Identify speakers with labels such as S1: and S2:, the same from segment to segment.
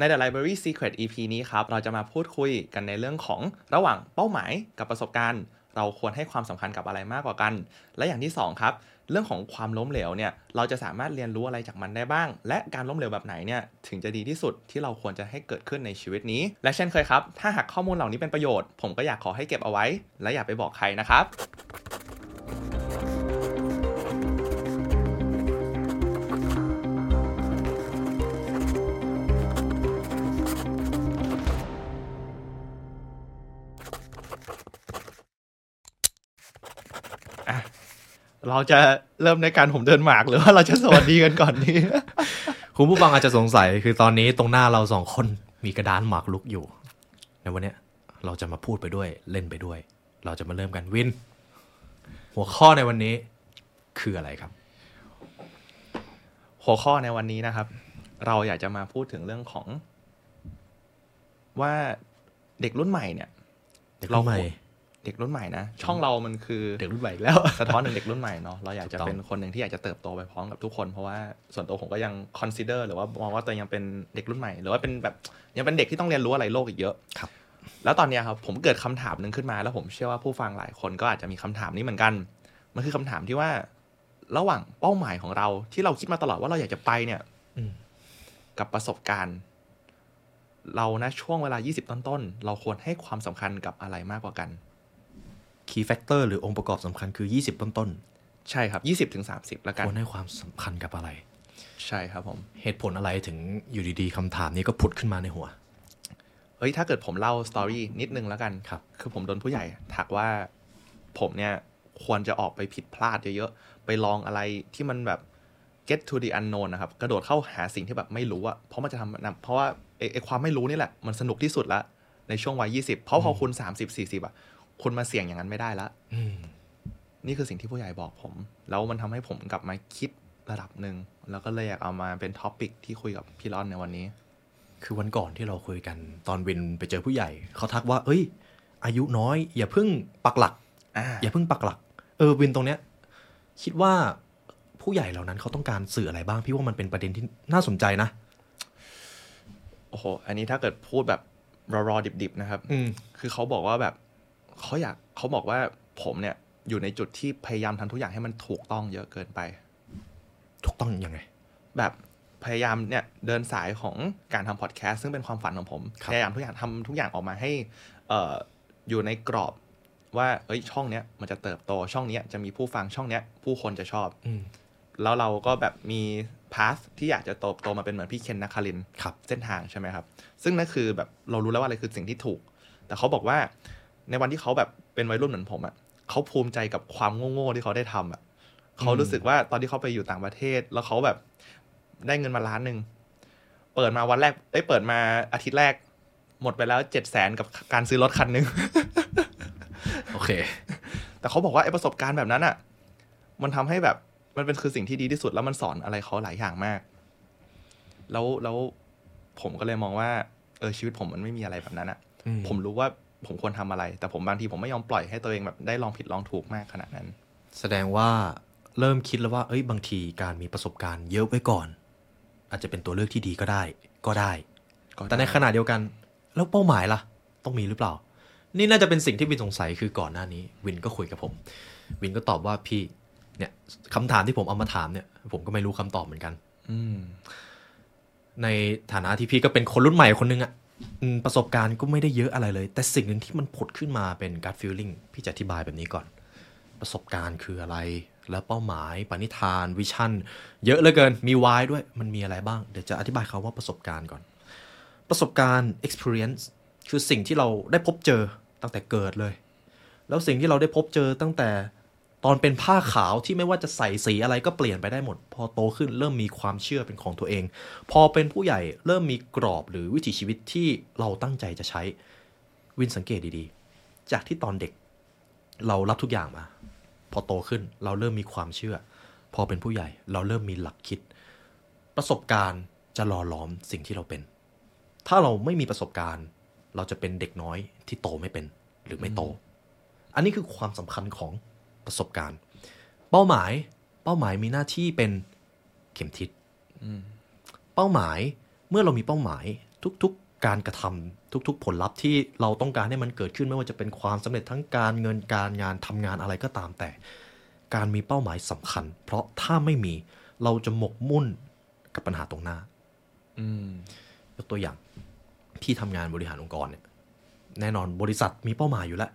S1: ใน The Library Secret EP นี้ครับ เราจะมาพูดคุยกันในเรื่องของระหว่างเป้าหมายกับประสบการณ์ เราควรให้ความสำคัญกับอะไรมากกว่ากัน และอย่างที่ 2 ครับ เรื่องของความล้มเหลวเนี่ยเราจะสามารถเรียนรู้อะไรจากมันได้บ้าง และการล้มเหลวแบบไหนเนี่ยถึงจะดีที่สุดที่เราควรจะให้เกิดขึ้นในชีวิตนี้ และเช่นเคยครับ ถ้าหากข้อมูลเหล่านี้เป็นประโยชน์ ผมก็อยากขอให้เก็บเอาไว้ และอย่าไปบอกใครนะครับ เราจะเริ่มในการผมเดินหมากหรือว่าเราจะสวัสดีกันก่อนดี
S2: คุณผู้ฟังอาจจะสงสัยคือตอนนี้ตรงหน้าเราสองคนมีกระดานหมากลุกอยู่ ในวันเนี้ยเราจะมาพูดไปด้วยเล่นไปด้วย เราจะมาเริ่มกันวิน หัวข้อในวันนี้คืออะไรครับ
S1: หัวข้อในวันนี้นะครับ เราอยากจะมาพูดถึงเรื่องของ ว่าเด็กรุ่นใหม่เนี่ย
S2: เด็กรุ่นใหม่
S1: เด็กรุ่นใหม่นะ ช่องเรามันคือ
S2: เด็กรุ่นใหม่อีกแล้ว
S1: สะท้อนถึงเด็กรุ่นใหม่เนาะเราอยากจะ
S2: ถูกต้อง
S1: เป็นคนหนึ่งที่อยากจะเติบโตไปพร้อมกับทุกคนเพราะว่าส่วนตัวผมก็ยัง consider หรือว่ามองว่าตัวเองยังเป็นเด็กรุ่นใหม่ หรือว่าเป็นแบบยังเป็นเด็กที่ต้องเรียนรู้อะไรโลกอีกเยอะ
S2: ครับ
S1: แล้วตอนเนี้ยครับผมเกิดคำถามหนึ่งขึ้นมาแล้วผมเชื่อว่าผู้ฟังหลายคนก็อาจจะมีคำถามนี้เหมือนกันมันคือคำถามที่ว่า ระหว่างเป้าหมายของเราที่เราคิดมาตลอดว่าเราอยากจะไปเนี่ย
S2: อืม
S1: กับประสบการณ์เรานะช่วงเวลา 20 ต้นๆ เราควรให้ความสำคัญกับอะไรมากกว่ากัน
S2: key factor หรือองค์ประกอบสำคัญคือ 20 ต้นต้น
S1: ใช่ครับ 20ถึง30 แล้วกัน
S2: ควรให้ความสำคัญกับอะไร
S1: ใช่ครับผม
S2: เหตุผลอะไรถึงอยู่ดีๆคำถามนี้ก็ผุดขึ้นมาในหัว
S1: เฮ้ย ถ้าเกิดผมเล่า story นิดนึงแล้วกัน
S2: ครับ
S1: คือผมโดนผู้ใหญ่ทักว่าผมเนี่ยควรจะออกไปผิดพลาดเยอะๆ ไปลองอะไรที่มันแบบ get to the unknown นะครับ กระโดดเข้าหาสิ่งที่แบบไม่รู้อะเพราะมันจะทำนำเพราะว่าไอ้ไอ้ความไม่รู้นี่แหละ มันสนุกที่สุดละในช่วงวัย 20 เพราะพอคุณ 30 40อะ คุณมาเสี่ยงอย่างนั้นไม่ได้ละ
S2: อืม
S1: นี่คือสิ่งที่ผู้ใหญ่บอกผม แล้วมันทำให้ผมกลับมาคิดระดับหนึ่ง แล้วก็เลยอยากเอามาเป็น topic ที่คุยกับพี่ร้อนในวันนี้
S2: คือวันก่อนที่เราคุยกันตอนวินไปเจอผู้ใหญ่ เขาทักว่า เอ้ย อายุน้อย อย่าเพิ่งปักหลัก
S1: อ่า
S2: อย่าเพิ่งปักหลัก เออวินตรงเนี้ย คิดว่าผู้ใหญ่เหล่านั้นเขาต้องการสื่ออะไรบ้างพี่ว่ามันเป็นประเด็นที่น่าสนใจนะ
S1: โอ้โหอันนี้ถ้าเกิดพูดแบบรอๆดิบๆนะครับ
S2: อืม
S1: คือเขาบอกว่าแบบ เขาอยากเขาบอกว่าผมเนี่ยอยู่ในจุดที่พยายามทำทุกอย่างให้มันถูกต้องเยอะเกินไป
S2: ถูกต้องยังไง
S1: แบบพยายามเนี่ยเดินสายของการทำพอดแคสต์ซึ่งเป็นความฝันของผม
S2: ครับ
S1: พยายามทุกอย่างทำทุกอย่างออกมาให้เอ่ออยู่ในกรอบว่าเอ้ยช่องเนี้ยมันจะเติบโตช่องเนี้ยจะมีผู้ฟังช่องเนี้ยผู้คนจะชอบ
S2: อืม
S1: แล้วเราก็แบบมีพาสที่อยากจะโตโตมาเป็นเหมือนพี่เคนนักคารินทร์
S2: ครับ
S1: เส้นทางใช่ไหมครับ ซึ่งนั่นคือแบบเรารู้แล้วว่าอะไรคือสิ่งที่ถูก แต่เขาบอกว่า ในวันที่เขาแบบเป็นวัยรุ่นเหมือนผมอะ่ะเขาภูมิใจกับความโง่ๆที่เขาได้ทำอะ่ะเขารู้สึกว่าตอนที่เขาไปอยู่ต่างประเทศ แล้วเขาแบบได้เงินมาล้านหนึ่งเปิดมาวันแรกเอ้ยเปิดมาอาทิตย์แรก หมดไปแล้วเจ็ดแสนกับการซื้อรถคันหนึ่ง
S2: โอเค
S1: แต่เขาบอกว่าไอ้ประสบการณ์แบบนั้นอะ่ะ มันทำให้แบบมันเป็นคือสิ่งที่ดีที่สุดแล้วมันสอนอะไรเขาหลายอย่างมาก แล้วแล้วผมก็เลยมองว่า เออชีวิตผมมันไม่มีอะไรแบบนั้นอะ
S2: อืม
S1: ผมรู้ว่า ผมควรทำอะไร แต่ผมบางทีผมไม่ยอมปล่อยให้ตัวเองแบบได้ลองผิดลองถูกมากขนาดนั้น
S2: แสดงว่าเริ่มคิดแล้วว่า เอ้ยบางทีการมีประสบการณ์เยอะไว้ก่อน อาจจะเป็นตัวเลือกที่ดีก็ได้ ก็ได้
S1: ก็
S2: แต่ในขณะเดียวกัน แล้วเป้าหมายล่ะ ต้องมีหรือเปล่า นี่น่าจะเป็นสิ่งที่วินสงสัยคือก่อนหน้านี้ วินก็คุยกับผม วินก็ตอบว่าพี่ เนี่ยคำถามที่ผมเอามาถามเนี่ย ผมก็ไม่รู้คำตอบเหมือนกัน
S1: อืม
S2: ในฐานะที่พี่ก็เป็นคนรุ่นใหม่คนนึงอะอืม ประสบการณ์ก็ไม่ได้เยอะอะไรเลย แต่สิ่งหนึ่งที่มันผุดขึ้นมาเป็นการ feeling พี่จะอธิบายแบบนี้ก่อน ประสบการณ์คืออะไร แล้วเป้าหมายปณิธานวิชั่น เยอะเหลือเกินมี why ด้วยมันมีอะไรบ้าง เดี๋ยวจะอธิบายคาว่าประสบการณ์ก่อน ประสบการณ์ experience คือสิ่งที่เราได้พบเจอตั้งแต่เกิดเลย แล้วสิ่งที่เราได้พบเจอตั้งแต่ ตอนเป็นผ้าขาวที่ไม่ว่าจะใส่สีอะไรก็เปลี่ยนไปได้หมด พอโตขึ้นเริ่มมีความเชื่อเป็นของตัวเอง พอเป็นผู้ใหญ่เริ่มมีกรอบหรือวิถีชีวิตที่เราตั้งใจจะใช้ วินสังเกตดีๆ จากที่ตอนเด็กเรารับทุกอย่างมา พอโตขึ้นเราเริ่มมีความเชื่อ พอเป็นผู้ใหญ่เราเริ่มมีหลักคิด ประสบการณ์จะหล่อหลอมสิ่งที่เราเป็น ถ้าเราไม่มีประสบการณ์ เราจะเป็นเด็กน้อยที่โตไม่เป็นหรือไม่โต อันนี้คือความสำคัญของ ประสบการณ์ เป้าหมาย เป้าหมายมีหน้าที่เป็นเข็มทิศ
S1: อืม
S2: เป้าหมายเมื่อเรามีเป้าหมายทุกๆการกระทำทุกๆ ผลลัพธ์ที่เราต้องการให้มันเกิดขึ้นไม่ว่าจะเป็นความสำเร็จทั้งการเงินการงานทำงานอะไรก็ตามแต่ การมีเป้าหมายสำคัญ เพราะถ้าไม่มีเราจะหมกมุ่นกับปัญหาตรงหน้า
S1: อืม
S2: ยกตัวอย่างพี่ทำงานบริหารองค์กรเนี่ยแน่นอนบริษัทมีเป้าหมายอยู่แล้ว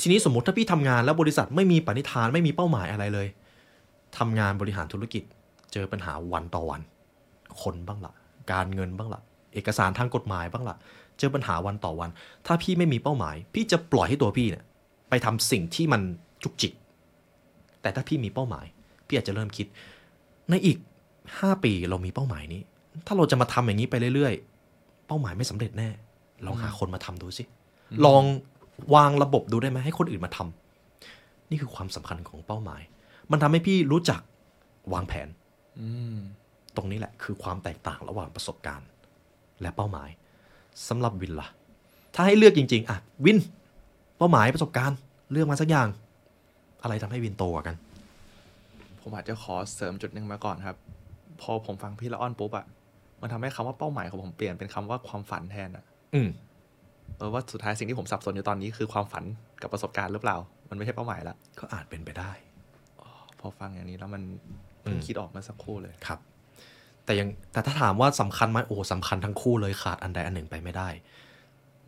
S2: ทีนี้สมมติถ้าพี่ทำงานแล้วบริษัทไม่มีปณิธานไม่มีเป้าหมายอะไรเลยทำงานบริหารธุรกิจ เจอปัญหาวันต่อวัน คนบ้างละการเงินบ้างละเอกสารทางกฎหมายบ้างละเจอปัญหาวันต่อวัน ถ้าพี่ไม่มีเป้าหมาย พี่จะปล่อยให้ตัวพี่เนี่ยไปทำสิ่งที่มันจุกจิก แต่ถ้าพี่มีเป้าหมาย พี่อาจจะเริ่มคิด ในอีก 5 ปีเรามีเป้าหมายนี้ ถ้าเราจะมาทำอย่างนี้ไปเรื่อยๆ เป้าหมายไม่สำเร็จแน่ลองหาคนมาทำดูสิลอง วางระบบดูได้ไหมให้คนอื่นมาทำนี่คือความสำคัญของเป้าหมาย มันทำให้พี่รู้จักวางแผน
S1: อืม
S2: ตรงนี้แหละ คือความแตกต่างระหว่างประสบการณ์ และเป้าหมายสำหรับวินล่ะ ถ้าให้เลือกจริง ๆ อะ วิน เป้าหมายประสบการณ์ เลือกมาสักอย่าง อะไรทำให้วินโตกว่ากัน
S1: ผมอาจจะขอเสริมจุดหนึ่งมาก่อนครับ พอผมฟังพี่ละอ้อนปุ๊บอะมันทำให้คำว่าเป้าหมายของผมเปลี่ยนเป็นคำว่าความฝันแทนอะ
S2: อืม
S1: เออ ว่าสุดท้ายสิ่งที่ผมสับสนอยู่ตอนนี้คือความฝันกับประสบการณ์หรือเปล่า มันไม่ใช่เป้าหมายละ
S2: ก็อาจเป็นไปได้
S1: พอฟังอย่างนี้แล้วมันเพิ่ง
S2: อืม
S1: คิดออกมาสักครู่เลย
S2: ครับ แต่ยังแต่ถ้าถามว่าสำคัญไหมโอ้สำคัญทั้งคู่เลยขาดอันใดอันหนึ่งไปไม่ได้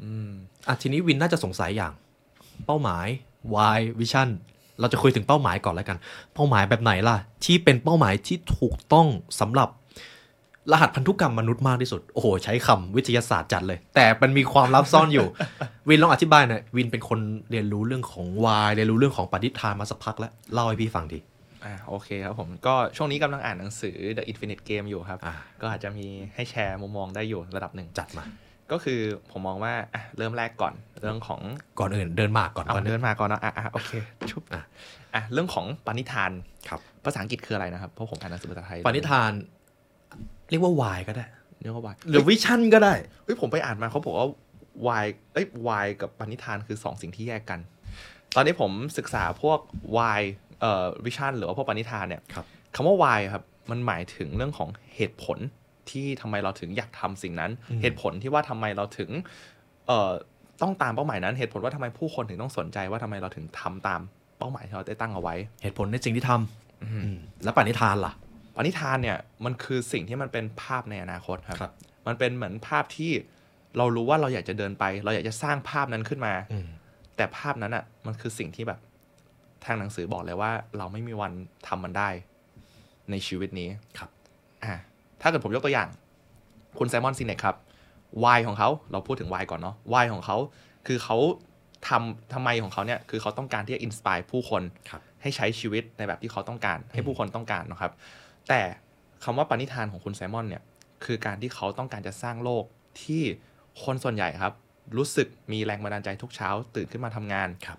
S1: อืม
S2: อะทีนี้วินน่าจะสงสัยอย่าง เป้าหมาย why vision เราจะคุยถึงเป้าหมายก่อนแล้วกัน เป้าหมายแบบไหนล่ะ ที่เป็นเป้าหมายที่ถูกต้องสำหรับ รหัสพันธุกรรมมนุษย์มากที่สุด โอ้โห ใช้คำวิทยาศาสตร์จัดเลย แต่มันมีความลับซ่อนอยู่ วินลองอธิบายหน่อยวินเป็นคนเรียนรู้เรื่องของ why เรียนรู้เรื่องของปฏิทานมาสักพักแล้ว เล่าให้พี่ฟังที
S1: อ่าโอเคครับผมก็ช่วงนี้กำลังอ่านหนังสือ The Infinite Game อยู่ครับ
S2: อ่า
S1: ก็อาจจะมีให้แชร์มุมมองได้อยู่ระดับหนึ่ง
S2: จัดมา
S1: ก็คือผมมองว่าอะเริ่มแรกก่อนเรื่องของ
S2: ก่อนอื่นเดินมากก่อน
S1: เอา
S2: ก่อน
S1: เดินมาก่อนเนอะอะอะโอเคชุบ
S2: อะ
S1: อะเรื่องของปณิธาน
S2: ครับ
S1: ภาษาอังกฤษคืออะไรนะครับเพราะผมอ่านหนังสือภาษาไทย
S2: ปณิธาน เรียกว่า why ก็ได้
S1: เรียกว่า why
S2: หรือ vision ก็ได้
S1: เฮ้ยผมไปอ่านมาเขาบอกว่า why เอ้ย why กับปณิธานคือสองสิ่งที่แยกกัน ตอนนี้ผมศึกษาพวก why เอ่อ vision หรือว่าพวกปณิธานเนี่ย
S2: ครับ
S1: คำว่า why ครับมันหมายถึงเรื่องของเหตุผลที่ทำไมเราถึงอยากทำสิ่งนั้น
S2: อืม
S1: เหตุผลที่ว่าทำไมเราถึงเอ่อต้องตามเป้าหมายนั้น เหตุผลว่าทำไมผู้คนถึงต้องสนใจว่าทำไมเราถึงทำตามเป้าหมายที่เราได้ตั้งเอาไว้
S2: เหตุผลในสิ่งที่ทำอืมแล้วปณิธานล่ะ
S1: ปณิธานเนี่ยมันคือสิ่งที่มันเป็นภาพในอนาคตครับ
S2: ครับ
S1: มันเป็นเหมือนภาพที่เรารู้ว่าเราอยากจะเดินไป เราอยากจะสร้างภาพนั้นขึ้นมา
S2: อืม
S1: แต่ภาพนั้นอะ มันคือสิ่งที่แบบ ทางหนังสือบอกเลยว่า เราไม่มีวันทำมันได้ ในชีวิตนี้
S2: ครับ
S1: อ่าถ้าเกิดผมยกตัวอย่าง คุณไซมอนซินเนกครับ why ของเขาเราพูดถึง why ก่อนเนาะ why ของเขาคือเขาทำทำไมของเขาเนี่ยคือเขาต้องการที่จะ inspire ผู้คน
S2: ครับ
S1: ให้ใช้ชีวิตในแบบที่เขาต้องการ ให้ผู้คนต้องการนะครับ แต่คำว่าปณิธานของคุณไซมอนเนี่ยคือการที่เขาต้องการจะสร้างโลกที่คนส่วนใหญ่ครับ รู้สึกมีแรงบันดาลใจทุกเช้า ตื่นขึ้นมาทำงาน
S2: ครับ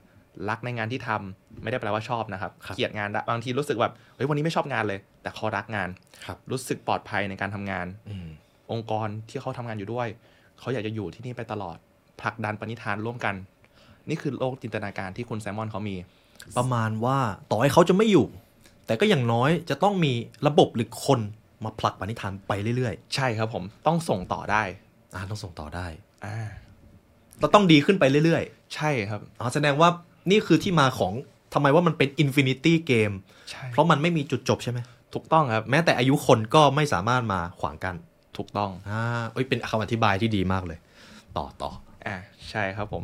S1: รักในงานที่ทำไม่ได้แปลว่าชอบนะครับ
S2: ครับ
S1: เกลียดงานได้บางทีรู้สึกแบบเฮ้ยวันนี้ไม่ชอบงานเลย แต่เขารักงาน
S2: ครับ
S1: รู้สึกปลอดภัยในการทำงาน
S2: อืม
S1: องค์กรที่เขาทำงานอยู่ด้วย เขาอยากจะอยู่ที่นี่ไปตลอดผลักดันปณิธานร่วมกัน นี่คือโลกจินตนาการที่คุณแซมมอนเขามี
S2: ประมาณว่าต่อให้เขาจะไม่อยู่ แต่ก็อย่างน้อยจะต้องมีระบบหรือคนมาผลักปณิธานไปเรื่อย
S1: ใช่ครับผมต้องส่งต่อได้
S2: ๆอ่าต้องส่งต่อได้
S1: อ่า
S2: เราต้องดีขึ้นไปเรื่อย
S1: ใช่ครับ
S2: ๆอ๋อแสดงว่านี่คือที่มาของทำไมว่ามันเป็น infinity game
S1: ใช่
S2: เพราะมันไม่มีจุดจบใช่ไหม
S1: ถูกต้องครับ
S2: แม้แต่อายุคนก็ไม่สามารถมาขวางกัน
S1: ถูกต้อง
S2: อ่าเอ้ยเป็นคำอธิบายที่ดีมากเลย ต่อต่อ
S1: อ่าใช่ครับผม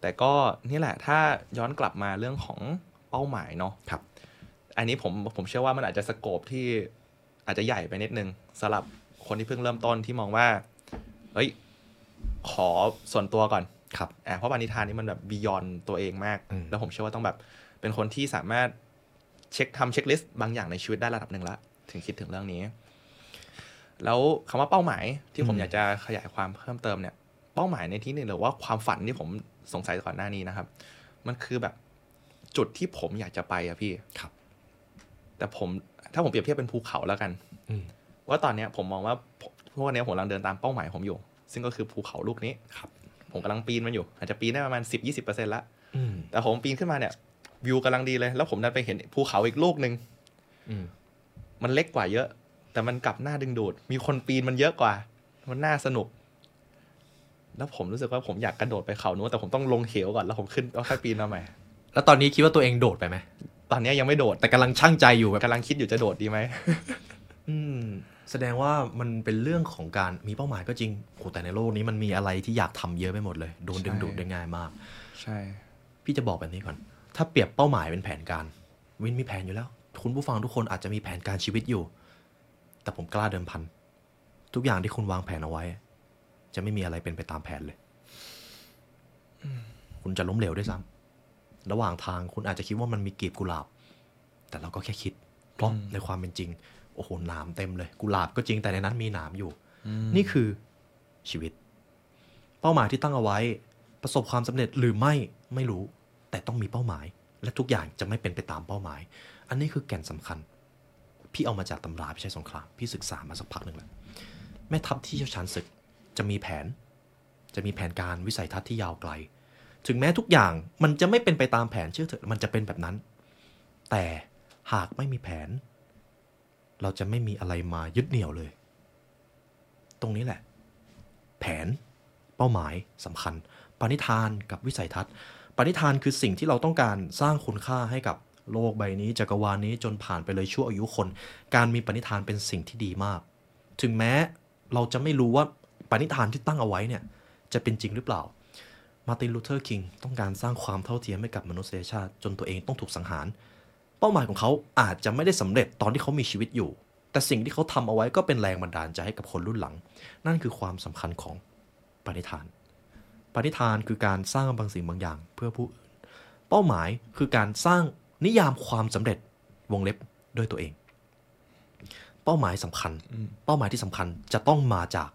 S1: แต่ก็นี่แหละถ้าย้อนกลับมาเรื่องของเป้าหมายเนาะ
S2: ครับ
S1: อันนี้ผมผมเชื่อว่ามันอาจจะ scope ที่อาจจะใหญ่ไปนิดนึงสำหรับคนที่เพิ่งเริ่มต้นที่มองว่า เฮ้ย ขอส่วนตัวก่อน
S2: ครับ
S1: อ่าเพราะปณิธานนี้มันแบบบียอนตัวเองมาก
S2: อืม
S1: แล้วผมเชื่อว่าต้องแบบเป็นคนที่สามารถเช็คทำเช็คลิสต์บางอย่างในชีวิตได้ระดับหนึ่งละถึงคิดถึงเรื่องนี้ แล้วคำว่าเป้าหมายที่ผมอยากจะขยายความเพิ่มเติมเนี่ย เป้าหมายในที่นี้หรือว่าความฝันที่ผมสงสัยก่อนหน้านี้นะครับ มันคือแบบจุดที่ผมอยากจะไปอะพี่
S2: ครับ
S1: แต่ผมถ้าผมเปรียบเทียบเป็นภูเขาแล้วกัน
S2: อืม
S1: ว่าตอนเนี้ยผมมองว่าผมพวกเนี้ยผมกำลังเดินตามเป้าหมายผมอยู่ ซึ่งก็คือภูเขาลูกนี้
S2: ครับ
S1: ผมกำลังปีนมันอยู่ อาจจะปีนได้ประมาณ10-20%ละ
S2: อืม
S1: แต่ผมปีนขึ้นมาเนี่ย วิวกำลังดีเลย แล้วผมดันไปเห็นภูเขาอีกลูกหนึ่ง
S2: อืม
S1: มันเล็กกว่าเยอะ แต่มันกลับหน้าดึงดูด มีคนปีนมันเยอะกว่า มันน่าสนุก แล้วผมรู้สึกว่าผมอยากกระโดดไปเขานู้นแต่ผมต้องลงเหวก่อนแล้วผมขึ้นแล้วค่อยปีนมาใหม่
S2: แล้วตอนนี้คิดว่าตัวเองโดดไปไหม
S1: ตอนนี้ยังไม่โดด
S2: แต่กำลังช่างใจอยู่แบบ
S1: กำลังคิดอยู่จะโดดดีไหม
S2: อืมแสดงว่ามันเป็นเรื่องของการมีเป้าหมายก็จริงโหแต่ในโลกนี้มันมีอะไรที่อยากทำเยอะไปหมดเลย โดนดึง
S1: ใช่
S2: ดูดได้ง่ายมาก
S1: ใช่
S2: พี่จะบอกแบบนี้ก่อน ถ้าเปรียบเป้าหมายเป็นแผนการ วินมีแผนอยู่แล้ว คุณผู้ฟังทุกคนอาจจะมีแผนการชีวิตอยู่ แต่ผมกล้าเดิมพัน ทุกอย่างที่คุณวางแผนเอาไว้ จะไม่มีอะไรเป็นไปตามแผนเลย คุณจะล้มเหลวด้วยซ้ำ ระหว่างทางคุณอาจจะคิดว่ามันมีกลีบกุหลาบ แต่เราก็แค่คิด เพราะในความเป็นจริง โอ้โหหนามเต็มเลย กุหลาบก็จริงแต่ในนั้นมีหนามอยู่ นี่คือชีวิต เป้าหมายที่ตั้งเอาไว้ ประสบความสำเร็จหรือไม่ไม่รู้ แต่ต้องมีเป้าหมาย และทุกอย่างจะไม่เป็นไปตามเป้าหมาย อันนี้คือแก่นสำคัญ พี่เอามาจากตำราพี่ใช้สงครามพี่ศึกษามาสักพักหนึ่งแล้วแม่ทัพที่เชี่ยวชาญศึกจะมีแผน จะมีแผนการวิสัยทัศน์ที่ยาวไกล ถึงแม้ทุกอย่างมันจะไม่เป็นไปตามแผนเชื่อเถอะมันจะเป็นแบบนั้น แต่หากไม่มีแผน เราจะไม่มีอะไรมายึดเหนี่ยวเลย ตรงนี้แหละ แผนเป้าหมายสำคัญ ปณิธานกับวิสัยทัศน์ ปณิธานคือสิ่งที่เราต้องการสร้างคุณค่าให้กับโลกใบนี้จักรวาลนี้จนผ่านไปเลยชั่วอายุคน การมีปณิธานเป็นสิ่งที่ดีมาก ถึงแม้เราจะไม่รู้ว่าปณิธานที่ตั้งเอาไว้เนี่ยจะเป็นจริงหรือเปล่า มาร์ตินลูเทอร์คิงต้องการสร้างความเท่าเทียมให้กับมนุษยชาติจนตัวเองต้องถูกสังหาร เป้าหมายของเขาอาจจะไม่ได้สำเร็จตอนที่เขามีชีวิตอยู่ แต่สิ่งที่เขาทำเอาไว้ก็เป็นแรงบันดาลใจให้กับคนรุ่นหลัง นั่นคือความสำคัญของปณิธาน ปณิธานคือการสร้างบางสิ่งบางอย่างเพื่อผู้อื่น เป้าหมายคือการสร้างนิยามความสำเร็จวงเล็บด้วยตัวเอง เป้าหมายสำคัญ เป้าหมายที่สำคัญจะต้องมาจาก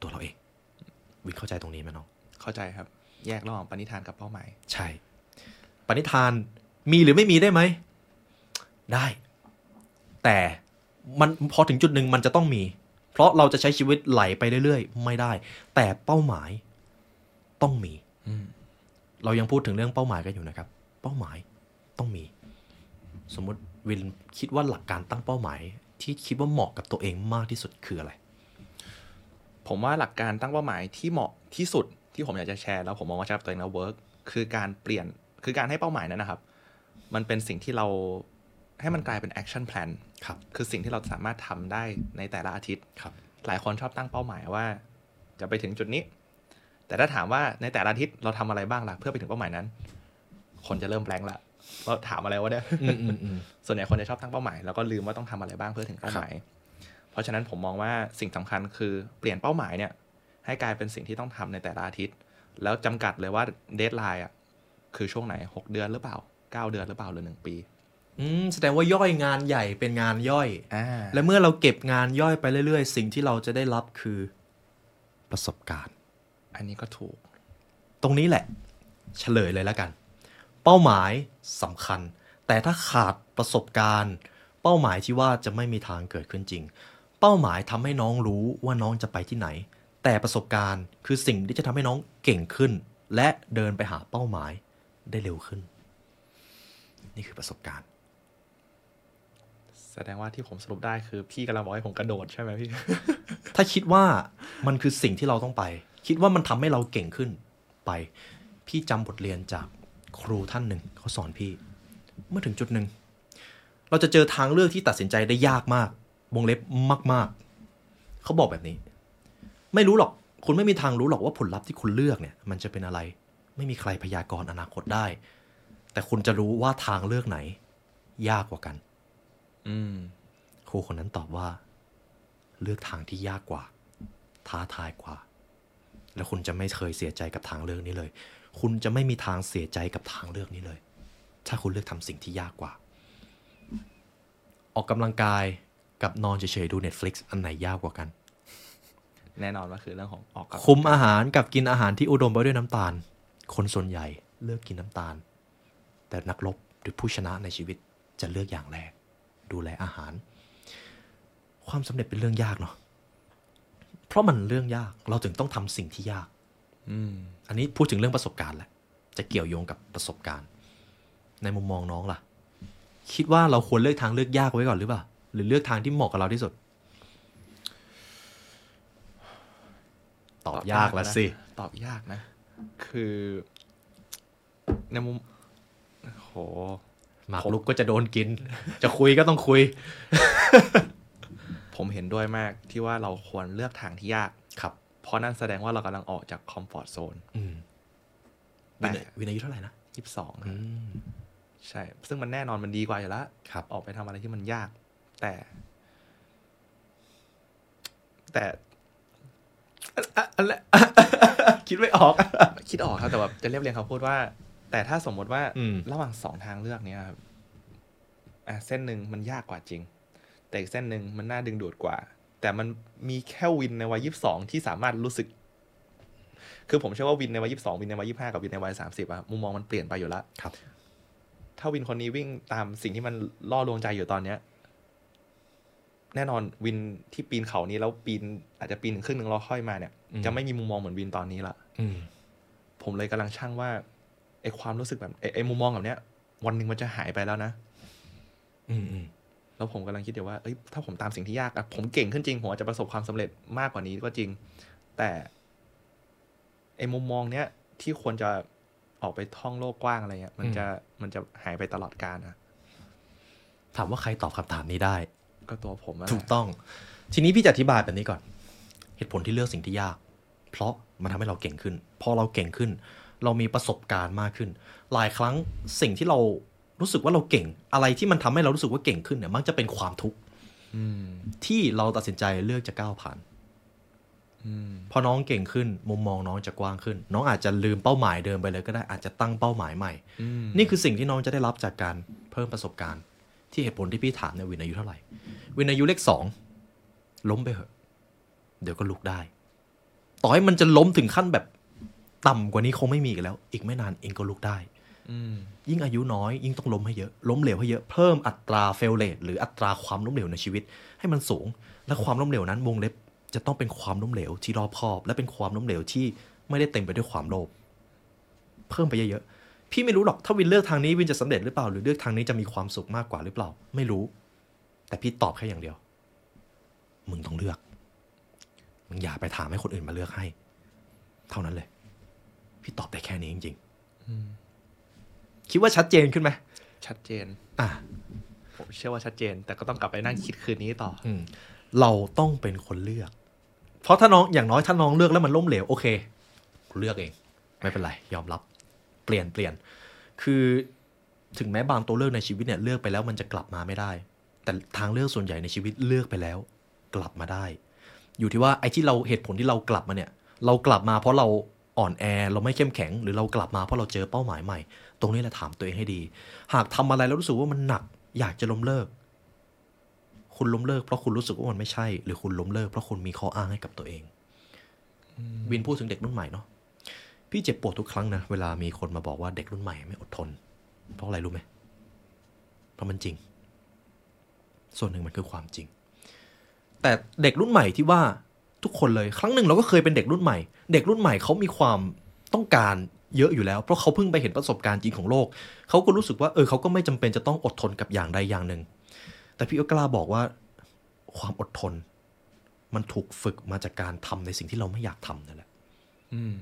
S2: ตัวเราเอง วินเข้าใจตรงนี้ไหมน้อง
S1: เข้าใจครับ แยกระหว่างปณิธานกับเป้าหมาย
S2: ใช่ ปณิธานมีหรือไม่มีได้ไหม ได้ แต่มันพอถึงจุดหนึ่งมันจะต้องมี เพราะเราจะใช้ชีวิตไหลไปเรื่อยๆ ไม่ได้ แต่เป้าหมายต้องมี
S1: อืม
S2: เรายังพูดถึงเรื่องเป้าหมายกันอยู่นะครับ เป้าหมายต้องมี สมมติวินคิดว่าหลักการตั้งเป้าหมาย ที่คิดว่าเหมาะกับตัวเองมากที่สุดคืออะไร
S1: ผมว่าหลักการตั้งเป้าหมายที่เหมาะที่สุด ที่ผมอยากจะแชร์แล้วผมมองว่าใช้กับตัวเองแล้ว work คือการเปลี่ยนคือการให้เป้าหมายนั้นนะครับ มันเป็นสิ่งที่เราให้มันกลายเป็น action plan
S2: ครับ
S1: คือสิ่งที่เราสามารถทำได้ในแต่ละอาทิตย์
S2: ครับ
S1: หลายคนชอบตั้งเป้าหมายว่า จะไปถึงจุดนี้ แต่ถ้าถามว่าในแต่ละอาทิตย์เราทำอะไรบ้างล่ะเพื่อไปถึงเป้าหมายนั้น คนจะเริ่มแบงค์ละว่าถามอะไรวะเนี่ย
S2: อืมอืมอืม
S1: ส่วนใหญ่คนจะชอบตั้งเป้าหมายแล้วก็ลืมว่าต้องทำอะไรบ้างเพื่อถึงเป้าหมาย เพราะฉะนั้นผมมองว่าสิ่งสำคัญคือเปลี่ยนเป้าหมายเนี่ย ให้กลายเป็นสิ่งที่ต้องทำในแต่ละอาทิตย์ แล้วจำกัดเลยว่าเดทไลน์อะคือช่วงไหน 6 เดือนหรือเปล่า 9 เดือนหรือเปล่าหรือหนึ่งปี
S2: อืมแสดงว่าย่อยงานใหญ่เป็นงานย่อย
S1: อ่า
S2: และเมื่อเราเก็บงานย่อยไปเรื่อยๆ สิ่งที่เราจะได้รับคือประสบการณ์
S1: อันนี้ก็ถูก
S2: ตรงนี้แหละเฉลยเลยแล้วกัน เป้าหมายสำคัญ แต่ถ้าขาดประสบการณ์ เป้าหมายที่ว่าจะไม่มีทางเกิดขึ้นจริง เป้าหมายทำให้น้องรู้ว่าน้องจะไปที่ไหน แต่ประสบการณ์คือสิ่งที่จะทำให้น้องเก่งขึ้น และเดินไปหาเป้าหมายได้เร็วขึ้น นี่คือประสบการณ์
S1: แสดงว่าที่ผมสรุปได้คือพี่กำลังบอกให้ผมกระโดดใช่ไหมพี่
S2: ถ้าคิดว่ามันคือสิ่งที่เราต้องไป คิดว่ามันทำให้เราเก่งขึ้นไป พี่จำบทเรียนจากครูท่านหนึ่งเขาสอนพี่ เมื่อถึงจุดหนึ่งเราจะเจอทางเลือกที่ตัดสินใจได้ยากมาก วงเล็บมาก ๆ เขาบอกแบบนี้ ไม่รู้หรอก คุณไม่มีทางรู้หรอกว่าผลลัพธ์ที่คุณเลือกเนี่ย มันจะเป็นอะไร ไม่มีใครพยากรณ์อนาคตได้ แต่คุณจะรู้ว่าทางเลือกไหน ยากกว่ากัน
S1: อืม
S2: ครูคนนั้นตอบว่า เลือกทางที่ยากกว่า ท้าทายกว่า แล้วคุณจะไม่เคยเสียใจกับทางเลือกนี้เลย คุณจะไม่มีทางเสียใจกับทางเลือกนี้เลย ถ้าคุณเลือกทำสิ่งที่ยากกว่า ออกกำลังกายกับนอนเฉยๆดู Netflix อันไหนยากกว่ากัน
S1: แน่นอนว่าคือเรื่องของออกกับ
S2: คุมอาหารกับกินอาหารที่อุดมไปด้วยน้ำตาล คนส่วนใหญ่เลือกกินน้ำตาล แต่นักรบหรือผู้ชนะในชีวิตจะเลือกอย่างแรก ดูแลอาหาร ความสำเร็จเป็นเรื่องยากเนาะเพราะมันเรื่องยากเราถึงต้องทำสิ่งที่ยาก
S1: อืม
S2: อันนี้พูดถึงเรื่องประสบการณ์แหละ จะเกี่ยวโยงกับประสบการณ์ ในมุมมองน้องล่ะ คิดว่าเราควรเลือกทางเลือกยากไว้ก่อนหรือเปล่า หรือเลือกทางที่เหมาะกับเราที่สุด ตอบยากแล้วสิ
S1: ตอบยากนะ คือ ในมุมโห
S2: หมาก
S1: ผม
S2: ลุกก็จะโดนกิน จะคุยก็ต้องคุย
S1: ผมเห็นด้วยมากที่ว่าเราควรเลือกทางที่ยาก
S2: ครับ
S1: เพราะนั่นแสดงว่าเรากำลังออกจากคอมฟอร์ z โซน
S2: อืม
S1: แต่
S2: วินวินอายุเท่าไหร่นะ
S1: ยี่สิบสอง
S2: อืม
S1: ใช่ ซึ่งมันแน่นอนมันดีกว่าอยู่แล้ว
S2: ครับ
S1: ออกไปทำอะไรที่มันยาก แต่ แต่ อะไร
S2: คิดไม่ออก
S1: คิดออกครับแต่แบบจะเรียบเรียงเขาพูดว่า แต่ถ้าสมมติว่า
S2: อืม
S1: ระหว่างสองทางเลือกเนี้ยครับอะเส้นหนึ่งมันยากกว่าจริง แต่อีกเส้นหนึ่งมันน่าดึงดูดกว่า แต่มันมีแค่วินในวัยยี่สิบสองที่สามารถรู้สึก คือผมเชื่อว่าวินในวัยยี่สิบสองวินในวัยยี่ห้ากับวินในวัยสามสิบอะมุมมองมันเปลี่ยนไปอยู่แล้ว
S2: ครับ
S1: ถ้าวินคนนี้วิ่งตามสิ่งที่มันล่อลวงใจอยู่ตอนเนี้ย แน่นอนวินที่ปีนเขานี้แล้วปีนอาจจะปีนถึงครึ่งหนึ่งแล้วค่อยมาเนี่ย
S2: อืม
S1: จะไม่มีมุมมองเหมือนวินตอนนี้ละ
S2: อืม
S1: ผมเลยกำลังช่างว่าไอความรู้สึกแบบไอ้ไอมุมมองแบบเนี้ย วันหนึ่งมันจะหายไปแล้วนะ
S2: อืมอืม
S1: แล้วผมกำลังคิดอยู่ว่าเอ้ยถ้าผมตามสิ่งที่ยากอะผมเก่งขึ้นจริงผมอาจจะประสบความสำเร็จมากกว่านี้ก็จริง แต่ไอมุมมองเนี้ยที่ควรจะออกไปท่องโลกกว้างอะไรเงี้ยมันจะมันจะหายไปตลอดกาลอะ
S2: ถามว่าใครตอบคำถามนี้ได้
S1: ก็ตัวผมอะ
S2: ถูกต้อง ทีนี้พี่จะอธิบายแบบนี้ก่อน เหตุผลที่เลือกสิ่งที่ยาก เพราะมันทำให้เราเก่งขึ้น พอเราเก่งขึ้น เรามีประสบการณ์มากขึ้น หลายครั้งสิ่งที่เรารู้สึกว่าเราเก่ง อะไรที่มันทำให้เรารู้สึกว่าเก่งขึ้นเนี่ย มักจะเป็นความทุกข์
S1: อืม
S2: ที่เราตัดสินใจเลือกจะก้าวผ่าน
S1: อืม
S2: พอน้องเก่งขึ้น มุมมองน้องจะกว้างขึ้น น้องอาจจะลืมเป้าหมายเดิมไปเลยก็ได้อาจจะตั้งเป้าหมายใหม่
S1: อืม
S2: นี่คือสิ่งที่น้องจะได้รับจากการเพิ่มประสบการณ์ ที่เหตุผลที่พี่ถามเนี่ยวินอายุเท่าไหร่ วินอายุเลขสองล้มไปเหอะ เดี๋ยวก็ลุกได้ ต่อให้มันจะล้มถึงขั้นแบบต่ำกว่านี้คงไม่มีอีกันแล้ว อีกไม่นานเองก็ลุกได้
S1: อืม
S2: ยิ่งอายุน้อย ยิ่งต้องล้มให้เยอะ ล้มเหลวให้เยอะ เพิ่มอัตราเฟลเลตหรืออัตราความล้มเหลวในชีวิต ให้มันสูง และความล้มเหลวนั้นวงเล็บจะต้องเป็นความล้มเหลวที่รอบคอบ และเป็นความล้มเหลวที่ไม่ได้เต็มไปด้วยความโลภเพิ่มไปเยอะๆ พี่ไม่รู้หรอกถ้าวินเลือกทางนี้วินจะสำเร็จหรือเปล่า หรือเลือกทางนี้จะมีความสุขมากกว่าหรือเปล่า ไม่รู้ แต่พี่ตอบแค่อย่างเดียว มึงต้องเลือก มึงอย่าไปถามให้คนอื่นมาเลือกให้ เท่านั้นเลย พี่ตอบได้แค่นี้จริงๆคิดว่าชัดเจนขึ้นไหม
S1: ชัดเจน
S2: อะ
S1: ผมเชื่อว่าชัดเจน แต่ก็ต้องกลับไปนั่งคิดคืนนี้ต่อ
S2: อืมเราต้องเป็นคนเลือก เพราะถ้าน้องอย่างน้อยถ้าน้องเลือกแล้วมันล้มเหลวโอเคกูเลือกเอง ไม่เป็นไร ยอมรับ เปลี่ยนเปลี่ยน คือถึงแม้บางตัวเลือกในชีวิตเนี่ยเลือกไปแล้วมันจะกลับมาไม่ได้ แต่ทางเลือกส่วนใหญ่ในชีวิตเลือกไปแล้ว กลับมาได้ อยู่ที่ว่าไอ้ที่เราเหตุผลที่เรากลับมาเนี่ย เรากลับมาเพราะเราอ่อนแอเราไม่เข้มแข็ง หรือเรากลับมาเพราะเราเจอเป้าหมายใหม่ ตรงนี้แหละถามตัวเองให้ดี หากทำอะไรแล้วรู้สึกว่ามันหนัก อยากจะล้มเลิก คุณล้มเลิกเพราะคุณรู้สึกว่ามันไม่ใช่ หรือคุณล้มเลิกเพราะคุณมีข้ออ้างให้กับตัวเองวินพูดถึงเด็กรุ่นใหม่เนาะ พี่เจ็บปวดทุกครั้งนะ เวลามีคนมาบอกว่าเด็กรุ่นใหม่ไม่อดทน เพราะอะไรรู้ไหมเพราะมันจริง ส่วนหนึ่งมันคือความจริง แต่เด็กรุ่นใหม่ที่ว่าทุกคนเลยครั้งหนึ่งเราก็เคยเป็นเด็กรุ่นใหม่ เด็กรุ่นใหม่เขามีความต้องการเยอะอยู่แล้ว เพราะเขาเพิ่งไปเห็นประสบการณ์จริงของโลก เขาก็รู้สึกว่าเออเขาก็ไม่จำเป็นจะต้องอดทนกับอย่างใดอย่างหนึ่ง แต่พี่ก็กล้าบอกว่าความอดทน มันถูกฝึกมาจากการทำในสิ่งที่เราไม่อยากทำนั่นแหละ
S1: อืม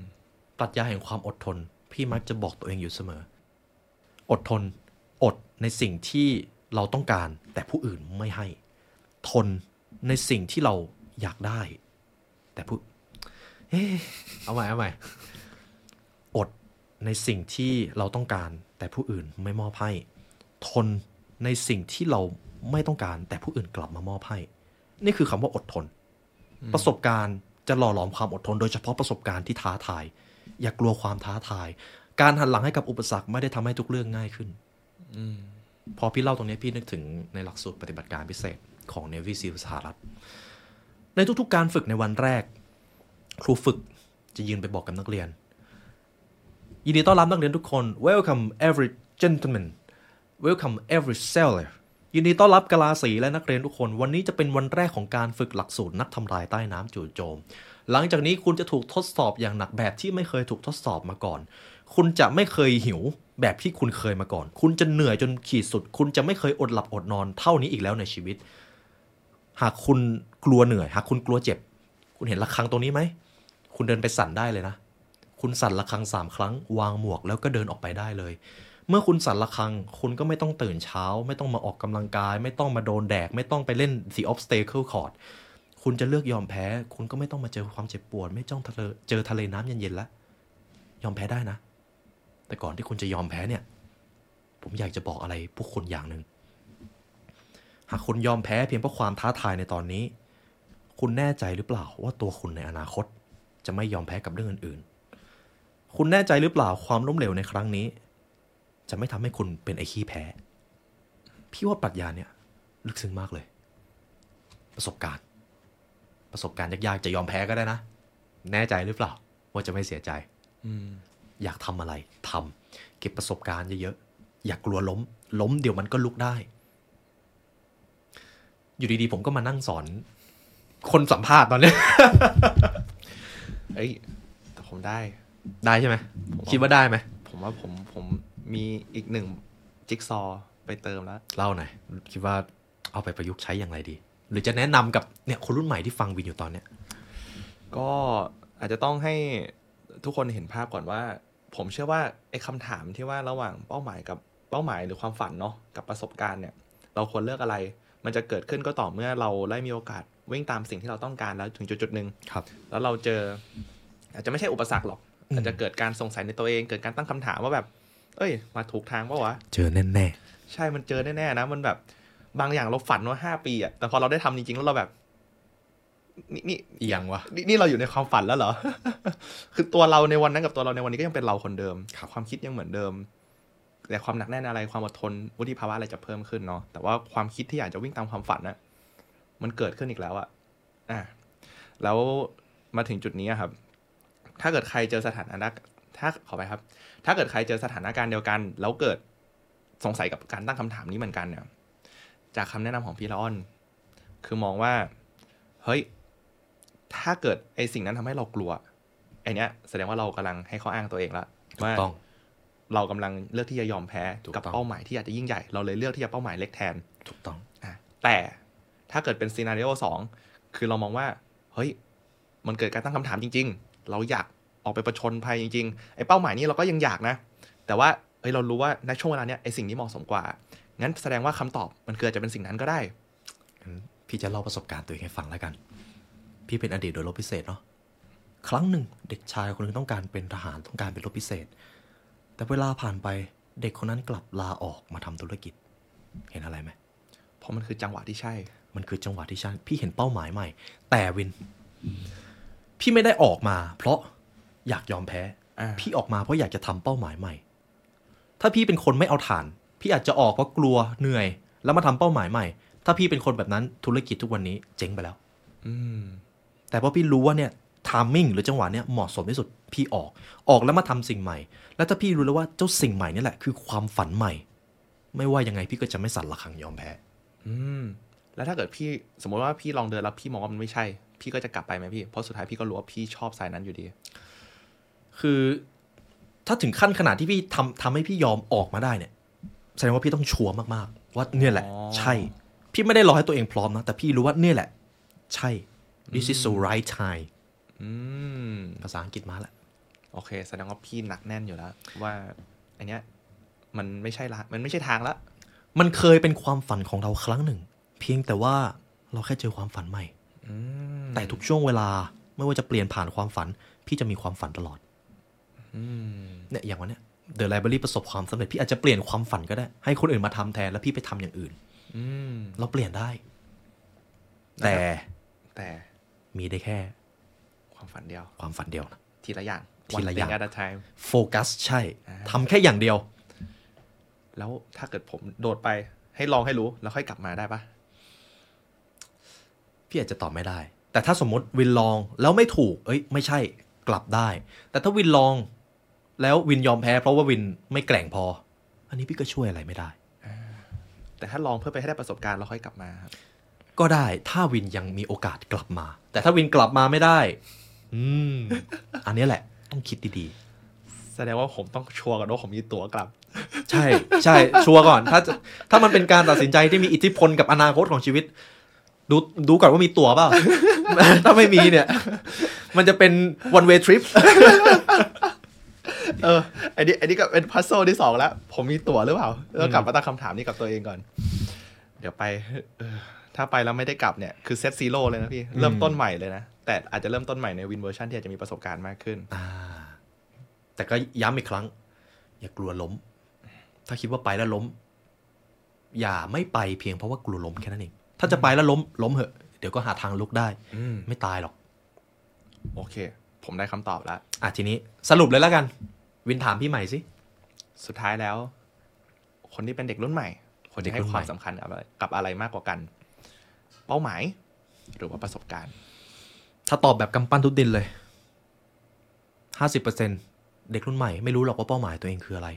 S2: ปรัชญาแห่งความอดทน พี่มักจะบอกตัวเองอยู่เสมอ อดทน อดในสิ่งที่เราต้องการ แต่ผู้อื่นไม่ให้ ทนในสิ่งที่เราอยากได้ แต่ผู้เอ๊ะเอาใหม่เอาใหม่อดในสิ่งที่เราต้องการ แต่ผู้อื่นไม่มอบให้ ทนในสิ่งที่เราไม่ต้องการ แต่ผู้อื่นกลับมามอบให้ นี่คือคำว่าอดทน ประสบการณ์จะหล่อหลอมความอดทน โดยเฉพาะประสบการณ์ที่ท้าทาย อย่ากลัวความท้าทาย การหันหลังให้กับอุปสรรคไม่ได้ทำให้ทุกเรื่องง่ายขึ้น
S1: อ
S2: พอพี่เล่าตรงนี้พี่นึกถึงในหลักสูตรปฏิบัติการพิเศษของ Navy SEAL สหรัฐ ในทุกๆการฝึกในวันแรก ครูฝึกจะยืนไปบอกกับนักเรียน ยินดีต้อนรับนักเรียนทุกคน welcome every gentleman welcome every sailor ยินดีต้อนรับกะลาสีและนักเรียนทุกคน วันนี้จะเป็นวันแรกของการฝึกหลักสูตรนักทำลายใต้น้ำจู่โจม หลังจากนี้คุณจะถูกทดสอบอย่างหนักแบบที่ไม่เคยถูกทดสอบมาก่อน คุณจะไม่เคยหิวแบบที่คุณเคยมาก่อน คุณจะเหนื่อยจนขีดสุด คุณจะไม่เคยอดหลับอดนอนเท่านี้อีกแล้วในชีวิต หากคุณกลัวเหนื่อย หากคุณกลัวเจ็บ คุณเห็นระฆังตรงนี้ไหม คุณเดินไปสั่นได้เลยนะ คุณสั่นระฆังสามครั้ง วางหมวกแล้วก็เดินออกไปได้เลย เมื่อคุณสั่นระฆัง คุณก็ไม่ต้องตื่นเช้า ไม่ต้องมาออกกำลังกาย ไม่ต้องมาโดนแดดไม่ต้องไปเล่น the obstacle course คุณจะเลือกยอมแพ้ คุณก็ไม่ต้องมาเจอความเจ็บปวด ไม่จ้องทะเลเจอทะเลน้ำเย็นๆแล้วยอมแพ้ได้นะ แต่ก่อนที่คุณจะยอมแพ้เนี่ย ผมอยากจะบอกอะไรพวกคุณอย่างหนึ่งหากคุณยอมแพ้เพียงเพราะความท้าทายในตอนนี้ คุณแน่ใจหรือเปล่าว่าตัวคุณในอนาคต จะไม่ยอมแพ้กับเรื่องอื่นๆ คุณแน่ใจหรือเปล่าความล้มเหลวในครั้งนี้ จะไม่ทำให้คุณเป็นไอ้ขี้แพ้ พี่ว่าปรัชญาเนี่ย ลึกซึ้งมากเลย ประสบการณ์ ประสบการณ์ยากๆจะยอมแพ้ก็ได้นะ แน่ใจหรือเปล่า ว่าจะไม่เสียใจ
S1: อืม
S2: อยากทำอะไรทำเก็บประสบการณ์เยอะๆอย่ากลัวล้ม ล้มเดี๋ยวมันก็ลุกได้ อยู่ดีๆ ผมก็มานั่งสอน คนสัมภาษณ์ตอนเนี้ย
S1: เอ้ยแต่ผมได้
S2: ได้ใช่ไหมคิดว่าได้ไหม
S1: ผมว่าผมผมมีอีกหนึ่งจิ๊กซอว์ไปเติมแล้ว
S2: เล่าหน่อยคิดว่าเอาไปประยุกต์ใช้อย่างไรดี หรือจะแนะนำกับเนี่ยคนรุ่นใหม่ที่ฟังวินอยู่ตอนเนี้ย
S1: ก็อาจจะต้องให้ทุกคนเห็นภาพก่อนว่า ผมเชื่อว่าไอ้คำถามที่ว่าระหว่างเป้าหมายกับเป้าหมายหรือความฝันเนาะกับประสบการณ์เนี่ย เราควรเลือกอะไร มันจะเกิดขึ้นก็ต่อเมื่อเราได้มีโอกาสวิ่งตามสิ่งที่เราต้องการแล้วถึงจุดจุดๆหนึ่ง
S2: ครับ
S1: แล้วเราเจอ อาจจะไม่ใช่อุปสรรคหรอก
S2: อืม
S1: อาจจะเกิดการสงสัยในตัวเอง เกิดการตั้งคำถามว่าแบบ เอ้ย มาถูกทางปะวะ
S2: เจอแน่
S1: ใช่มันเจอแน่ๆนะมันแบบ บางอย่างเราฝันว่าห้าปีอะแต่พอเราได้ทำจริงๆแล้วเราแบบ นี่นี่
S2: ๆอีหยังวะ
S1: นี่นี่เราอยู่ในความฝันแล้วเหรอ คือตัวเราในวันนั้นกับตัวเราในวันนี้ก็ยังเป็นเราคนเดิมความคิดยังเหมือนเดิม แต่ความหนักแน่นอะไรความอดทนวุฒิภาวะอะไรจะเพิ่มขึ้นเนาะแต่ว่าความคิดที่อยากจะวิ่งตามความฝันน่ะ มันเกิดขึ้นอีกแล้วอะอะแล้วมาถึงจุดนี้อะครับ ถ้าเกิดใครเจอสถานะถ้าขอไปครับ ถ้าเกิดใครเจอสถานการณ์เดียวกัน แล้วเกิดสงสัยกับการตั้งคำถามนี้เหมือนกันเนี่ย จากคำแนะนำของพี่ละอ้อน คือมองว่า เฮ้ย ถ้าเกิดไอสิ่งนั้นทำให้เรากลัวไอเนี้ย แสดงว่าเรากำลังให้ข้ออ้างตัวเองละ
S2: ถูก
S1: ว่า
S2: ต้อง
S1: เรากำลังเลือกที่จะยอมแพ้
S2: ถูก
S1: กับ
S2: ต้อง
S1: เป้าหมายที่อาจจะยิ่งใหญ่ เราเลยเลือกที่จะเป้าหมายเล็กแทน
S2: ถูกต้อง
S1: อะแต่ถ้าเกิดเป็นซีนารีโอสองคือเรามองว่า เฮ้ย มันเกิดการตั้งคำถามจริง ๆ เราอยากออกไปประชนภัยจริงๆไอ้เป้าหมายนี้เราก็ยังอยากนะ แต่ว่าเฮ้ยเรารู้ว่าในช่วงเวลาเนี้ยไอ้สิ่งที่เหมาะสมกว่า งั้นแสดงว่าคำตอบมันเกิดจะเป็นสิ่งนั้นก็ได้
S2: พี่จะเล่าประสบการณ์ตัวเองให้ฟังแล้วกัน พี่เป็นอดีตโดยรบพิเศษเนาะ ครั้งหนึ่งเด็กชายคนหนึงต้องการเป็นทหารต้องการเป็นรบพิเศษ แต่เวลาผ่านไปเด็กคนนั้นกลับลาออกมาทำธุรกิจ เห็นอะไรไหม
S1: เพราะมันคือจังหวะที่ใช่
S2: มันคือจังหวะที่ฉันพี่เห็นเป้าหมายใหม่ แต่วิน พี่ไม่ได้ออกมา เพราะอยากยอมแพ้
S1: อ่า
S2: พี่ออกมาเพราะอยากจะทำเป้าหมายใหม่ ถ้าพี่เป็นคนไม่เอาฐาน พี่อาจจะออกเพราะกลัวเหนื่อย แล้วมาทำเป้าหมายใหม่ ถ้าพี่เป็นคนแบบนั้นธุรกิจทุกวันนี้เจ๊งไปแล้ว
S1: อืม
S2: แต่พอพี่รู้ว่าเนี่ยทามมิ่งหรือจังหวะเนี่ยเหมาะสมที่สุดพี่ออก ออกแล้วมาทำสิ่งใหม่ แล้วถ้าพี่รู้แล้วว่าเจ้าสิ่งใหม่นี่แหละคือความฝันใหม่ ไม่ว่ายังไงพี่ก็จะไม่สั่นระฆังยอมแพ้
S1: อืมแล้วถ้าเกิดพี่สมมติว่าพี่ลองเดินแล้วพี่มองว่ามันไม่ใช่ พี่ก็จะกลับไปไหมพี่ เพราะสุดท้ายพี่ก็รู้ว่าพี่ชอบสายนั้นอยู่ดี
S2: คือ ถ้าถึงขั้นขนาดที่พี่ทำทำให้พี่ยอมออกมาได้เนี่ย แสดงว่าพี่ต้องชัวร์มากๆ ว่าเนี่ยแหละ
S1: อ๋อ
S2: ใช่ พี่ไม่ได้รอให้ตัวเองพร้อมนะ แต่พี่รู้ว่าเนี่ยแหละ ใช่ this is the right time
S1: อืม
S2: ภาษาอังกฤษมาแล้ว
S1: โอเค แสดงว่าพี่หนักแน่นอยู่แล้ว ว่าอันเนี้ยมันไม่ใช่ละมันไม่ใช่ทางละ
S2: มันเคยเป็นความฝันของเราครั้งหนึ่ง เพียงแต่ว่าเราแค่เจอความฝันใหม่
S1: อืม
S2: แต่ทุกช่วงเวลาไม่ว่าจะเปลี่ยนผ่านความฝัน พี่จะมีความฝันตลอด
S1: อืม
S2: เนี่ยอย่างวันเนี้ย The Library ประสบความสำเร็จพี่อาจจะเปลี่ยนความฝันก็ได้ ให้คนอื่นมาทำแทนแล้วพี่ไปทำอย่างอื่น
S1: อืม
S2: เราเปลี่ยนได้ แต่
S1: แต่
S2: มีได้แค่
S1: ความฝันเดียว
S2: ความฝันเดียวนะ
S1: ทีละอย่าง
S2: ทีละอย่าง
S1: วัน at a time
S2: โฟกัสใช่
S1: อ่า
S2: ทำแค่อย่างเดียว
S1: แล้วถ้าเกิดผมโดดไป ให้ลองให้รู้แล้วค่อยกลับมาได้ปะ
S2: พี่อาจจะตอบไม่ได้ แต่ถ้าสมมติวินลองแล้วไม่ถูก เอ้ย ไม่ใช่กลับได้ แต่ถ้าวินลอง แล้ววินยอมแพ้เพราะว่าวินไม่แกร่งพอ อันนี้พี่ก็ช่วยอะไรไม่ได้
S1: แต่ถ้าลองเพื่อไปให้ได้ประสบการณ์แล้วค่อยกลับมาครับ
S2: ก็ได้ถ้าวินยังมีโอกาสกลับมา แต่ถ้าวินกลับมาไม่ได้ อืม อันนี้แหละ ต้องคิดดี
S1: แสดงว่าผมต้องชัวร์ก่อนว่าผมมีตั๋วกลับ
S2: ๆใช่ ใช่ชัวร์ก่อน ถ้าจะถ้ามันเป็นการตัดสินใจที่มีอิทธิพลกับอนาคตของชีวิต ดูดูก่อนว่ามีตั๋วเปล่าถ้าไม่มีเนี่ย มันจะเป็น one way trip
S1: เออไอ้นี่ไอ้นี่ก็เป็น puzzle ที่สองแล้ว ผมมีตั๋วหรือเปล่าต้องกลับมาตั้งคำถามนี้กับตัวเองก่อน เดี๋ยวไปเออถ้าไปแล้วไม่ได้กลับเนี่ยคือ set zero เลยนะพี่เริ่มต้นใหม่เลยนะแต่อาจจะเริ่มต้นใหม่ในวินเวอร์ชันที่อาจจะมีประสบการณ์มากขึ้น
S2: อ่าแต่ก็ย้ำอีกครั้ง อย่ากลัวล้ม ถ้าคิดว่าไปแล้วล้ม อย่าไม่ไปเพียงเพราะว่ากลัวล้มแค่นั้นเองถ้าจะไปแล้วล้มล้มเหอะเดี๋ยวก็หาทางลุกได้
S1: อืม
S2: ไม่ตายหรอก
S1: โอเค ผมได้คำตอบแล้ว
S2: อะทีนี้สรุปเลยแล้วกัน วินถามพี่ใหม่สิ
S1: สุดท้ายแล้ว คนที่เป็นเด็กรุ่นใหม่ควรจะให้
S2: เด็กรุ่น
S1: ค
S2: ใหม่
S1: วามสำคัญกับอะไรกับอะไรมากกว่ากัน เป้าหมาย หรือว่าประสบการณ์
S2: ถ้าตอบแบบกำปั้นทุบดินเลยห้าสิบเปอร์เซ็นเด็กรุ่นใหม่ไม่รู้หรอกว่าเป้าหมายตัวเองคืออะไร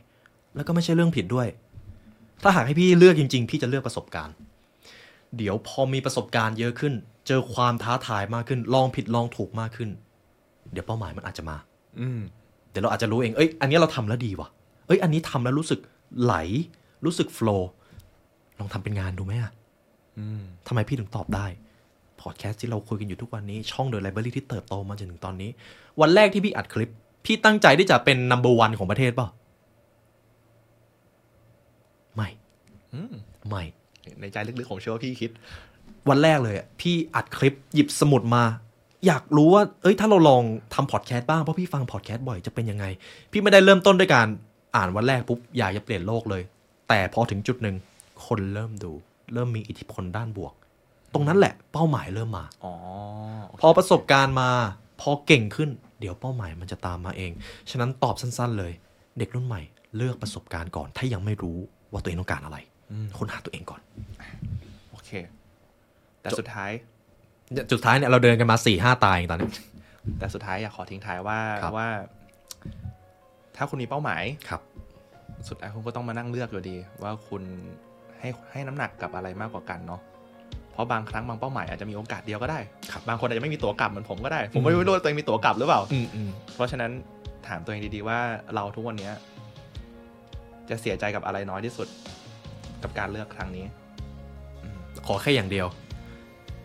S2: แล้วก็ไม่ใช่เรื่องผิดด้วย ถ้าหากให้พี่เลือกจริง ๆ พี่จะเลือกประสบการณ์ เดี๋ยวพอมีประสบการณ์เยอะขึ้น เจอความท้าทายมากขึ้น ลองผิดลองถูกมากขึ้น เดี๋ยวเป้าหมายมันอาจจะมา
S1: อื ม
S2: เดี๋ยวเราอาจจะรู้เองเอ้ยอันนี้เราทำแล้วดีว่ะเอ้ยอันนี้ทำแล้วรู้สึกไหล รู้สึกโฟล์ลองทำเป็นงานดูไหมอะ
S1: อืม
S2: ทำไมพี่ถึงตอบได้พอดแคสต์ที่เราคุยกันอยู่ทุกวันนี้ช่อง The Library ที่เติบโตมาจนถึงตอนนี้ วันแรกที่พี่อัดคลิป พี่ตั้งใจที่จะเป็น number one ของประเทศเปล่าไม่
S1: อืม
S2: ไม่
S1: ในใจลึกๆผมเชื่อว่าพี่คิด
S2: วันแรกเลยอะพี่อัดคลิปหยิบสมุดมา อยากรู้ว่า เอ้ย ถ้าเราลองทำพอดแคสต์บ้าง เพราะพี่ฟังพอดแคสต์บ่อยจะเป็นยังไง พี่ไม่ได้เริ่มต้นด้วยการอ่านวันแรกปุ๊บอยากจะเปลี่ยนโลกเลย แต่พอถึงจุดหนึ่งคนเริ่มดู เริ่มมีอิทธิพลด้านบวก ตรงนั้นแหละเป้าหมายเริ่มมา
S1: อ๋อ
S2: พอประสบการณ์มา พอเก่งขึ้น เดี๋ยวเป้าหมายมันจะตามมาเอง ฉะนั้นตอบสั้น ๆ เลย เด็กรุ่นใหม่ เลือกประสบการณ์ก่อน ถ้ายังไม่รู้ว่าตัวเองต้องการอะไร
S1: อืม
S2: ค้นหาตัวเองก่อน
S1: โอเค แต่สุดท้าย
S2: จุดท้ายเนี่ยเราเดินกันมาสี่ห้าตายเองตอนนี้
S1: แต่สุดท้ายอยากขอทิ้งท้ายว่า
S2: ครับ
S1: ว่า ถ้าคุณมีเป้าหมาย
S2: ครับ
S1: สุดท้ายคุณก็ต้องมานั่งเลือกอยู่ดี ว่าคุณให้ให้น้ำหนักกับอะไรมากกว่ากันเนาะเพราะบางครั้งบางเป้าหมายอาจจะมีโอกาสเดียวก็ได้
S2: ครับ
S1: บางคนอาจจะไม่มีตั๋วกลับเหมือนผมก็ได้ ผม
S2: อื
S1: ไม่
S2: ม
S1: รู้ว่าตัวเองมีตั๋วกลับหรือเปล่า
S2: อืมอืม
S1: เพราะฉะนั้นถามตัวเองดีๆว่าเราทุกวันเนี้ย จะเสียใจกับอะไรน้อยที่สุด กับการเลือกครั้งนี้
S2: ขอแค่อย่างเดียว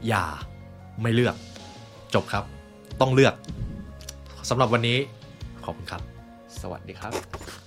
S2: อย่า ไม่เลือก จบครับ ต้องเลือกสำหรับวันนี้ขอบคุณครับ
S1: สวัสดีครับ